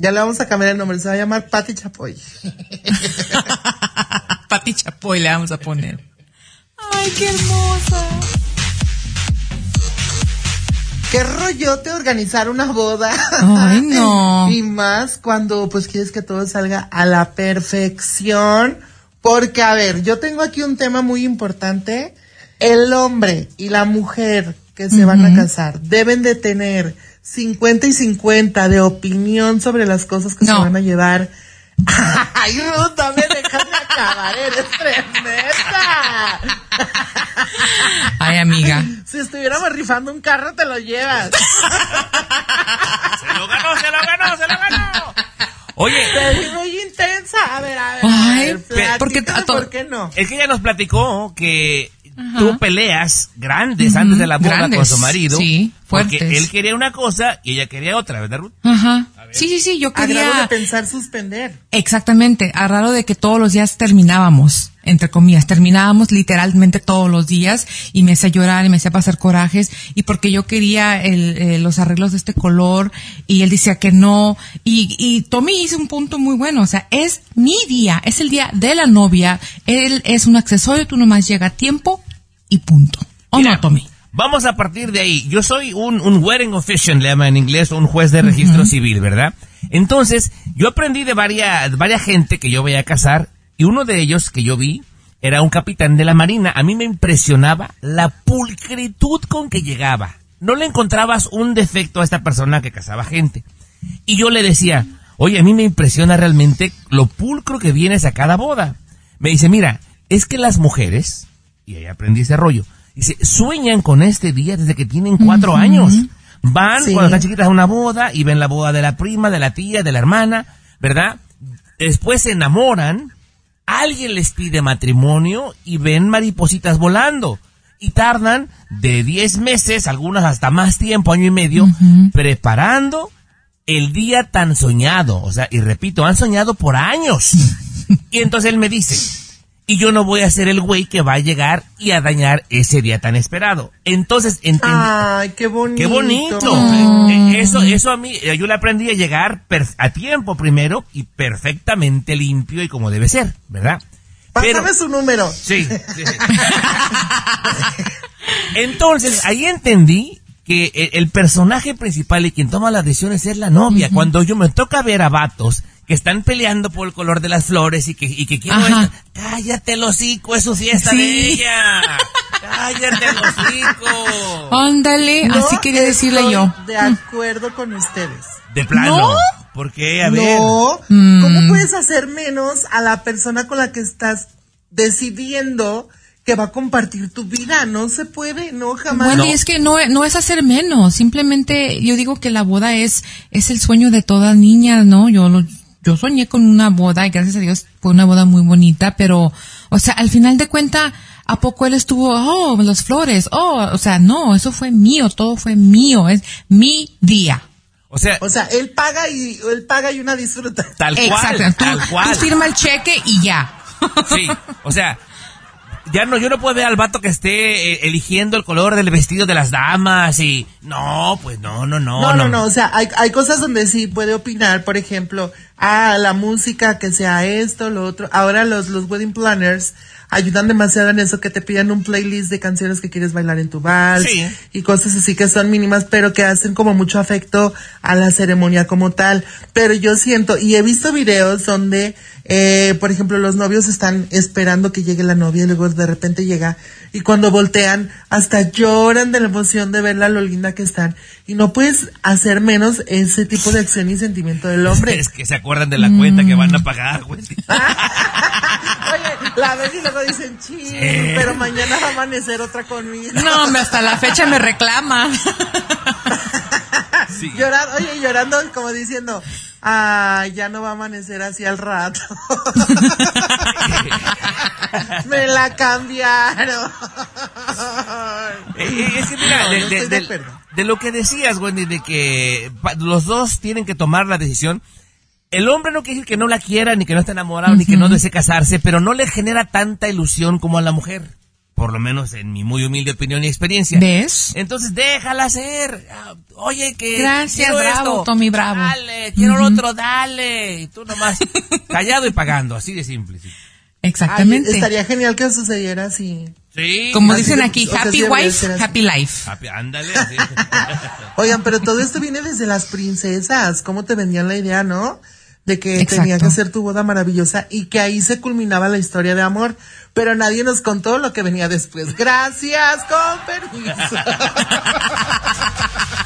Ya le vamos a cambiar el nombre, se va a llamar Pati Chapoy. Pati Chapoy le vamos a poner. Ay, qué hermosa. Qué rollote organizar una boda. Ay, no. y más cuando pues quieres que todo salga a la perfección. Porque, a ver, yo tengo aquí un tema muy importante. El hombre y la mujer que se van a casar deben de tener 50 y 50 de opinión sobre las cosas que se van a llevar. Ay, Ruth, dame, déjame acabar, eres tremenda. Ay, amiga. Si estuviéramos rifando un carro, te lo llevas. se lo ganó, se lo ganó, se lo ganó. Oye, te muy intensa. A ver, a ver. Ay, porque, ¿por qué no? Es que ella nos platicó que tú peleas grandes antes de la boda con su marido. Sí, fuertes. Porque él quería una cosa y ella quería otra, ¿verdad, Ruth? Ajá. Sí, sí, sí, yo quería... de pensar suspender. Exactamente, a raro de que todos los días terminábamos, entre comillas, terminábamos literalmente todos los días y me hacía llorar y me hacía pasar corajes y porque yo quería el, eh, los arreglos de este color y él decía que no y, y Tommy hizo un punto muy bueno, o sea, es mi día, es el día de la novia, él es un accesorio, tú nomás llega a tiempo y punto. ¿O no, Tommy? Vamos a partir de ahí. Yo soy un, un wedding official, le llama en inglés, un juez de registro civil, ¿verdad? Entonces, yo aprendí de varias, varias gente que yo voy a casar, y uno de ellos que yo vi era un capitán de la marina. A mí me impresionaba la pulcritud con que llegaba. No le encontrabas un defecto a esta persona que casaba gente. Y yo le decía, oye, a mí me impresiona realmente lo pulcro que vienes a cada boda. Me dice, mira, es que las mujeres, y ahí aprendí ese rollo, Dice, sueñan con este día desde que tienen cuatro años. Van cuando están chiquitas a una boda y ven la boda de la prima, de la tía, de la hermana, ¿verdad? Después se enamoran, alguien les pide matrimonio y ven maripositas volando. Y tardan de diez meses, algunas hasta más tiempo, año y medio, preparando el día tan soñado. O sea, y repito, han soñado por años. y entonces él me dice, y yo no voy a ser el güey que va a llegar y a dañar ese día tan esperado. Entonces, entendí. Ay, qué bonito. Qué bonito. Eh, eso, eso a mí, yo le aprendí a llegar a tiempo primero y perfectamente limpio y como debe ser, ¿verdad? Pásame su número. Sí. Entonces, ahí entendí que el, personaje principal y quien toma las decisiones es la novia. Cuando yo me toca ver a vatos que están peleando por el color de las flores y que, y que quiero Cállate el hocico, es su fiesta de ella. Cállate el hocico. Ándale, así quería decirle yo. De acuerdo con ustedes. De plano. ¿No? ¿Por qué? A ver. No. ¿Cómo mm. puedes hacer menos a la persona con la que estás decidiendo que va a compartir tu vida, no se puede, no jamás. Bueno, y es que no, no es hacer menos, simplemente yo digo que la boda es, es el sueño de toda niña, ¿no? Yo yo soñé con una boda y gracias a Dios fue una boda muy bonita, pero, o sea, al final de cuenta, ¿a poco él estuvo, oh, las flores, oh, o sea, no, eso fue mío, todo fue mío, es mi día. O sea, o sea, él paga y él paga y una disfruta. Tal cual, Exacto. tal cual. Tú firma el cheque y ya. Sí, o sea, ya no, yo no puedo ver al vato que esté eh, eligiendo el color del vestido de las damas y no, pues no, no, no. No, no, no, o sea, hay, hay cosas donde sí puede opinar, por ejemplo, ah, la música, que sea esto, lo otro. Ahora los, los wedding planners ayudan demasiado en eso, que te piden un playlist de canciones que quieres bailar en tu bar y cosas así que son mínimas, pero que hacen como mucho afecto a la ceremonia como tal. Pero yo siento, y he visto videos donde eh, por ejemplo, los novios están esperando que llegue la novia y luego de repente llega y cuando voltean hasta lloran de la emoción de verla lo linda que están y no puedes hacer menos ese tipo de acción y sentimiento del hombre. Es que se acuerdan de la cuenta que van a pagar, güey. Oye, la ven y luego dicen, sí, pero mañana va a amanecer otra conmigo. No, hasta la fecha me reclama. Sí. Llorando, oye, llorando como diciendo, Ah, ya no va a amanecer así al rato. Me la cambiaron. Eh, es que mira, de, lo que decías, Wendy, de que los dos tienen que tomar la decisión. El hombre no quiere decir que no la quiera, ni que no esté enamorado, ni que no desee casarse, pero no le genera tanta ilusión como a la mujer. por lo menos en mi muy humilde opinión y experiencia. ¿Ves? Entonces déjala hacer. Ah, Oye, que. Gracias, quiero bravo, esto. Tommy, bravo. Dale, quiero otro, dale. Y tú nomás callado y pagando, así de simple. Sí. Exactamente. Ay, estaría genial que sucediera así. Sí. Como así dicen aquí, o sea, happy wife, ser happy life. Happy- Ándale, así. Oigan, pero todo esto viene desde las princesas. ¿Cómo te vendían la idea, no? De que Exacto. tenía que ser tu boda maravillosa y que ahí se culminaba la historia de amor. Pero nadie nos contó lo que venía después. Gracias, con permiso.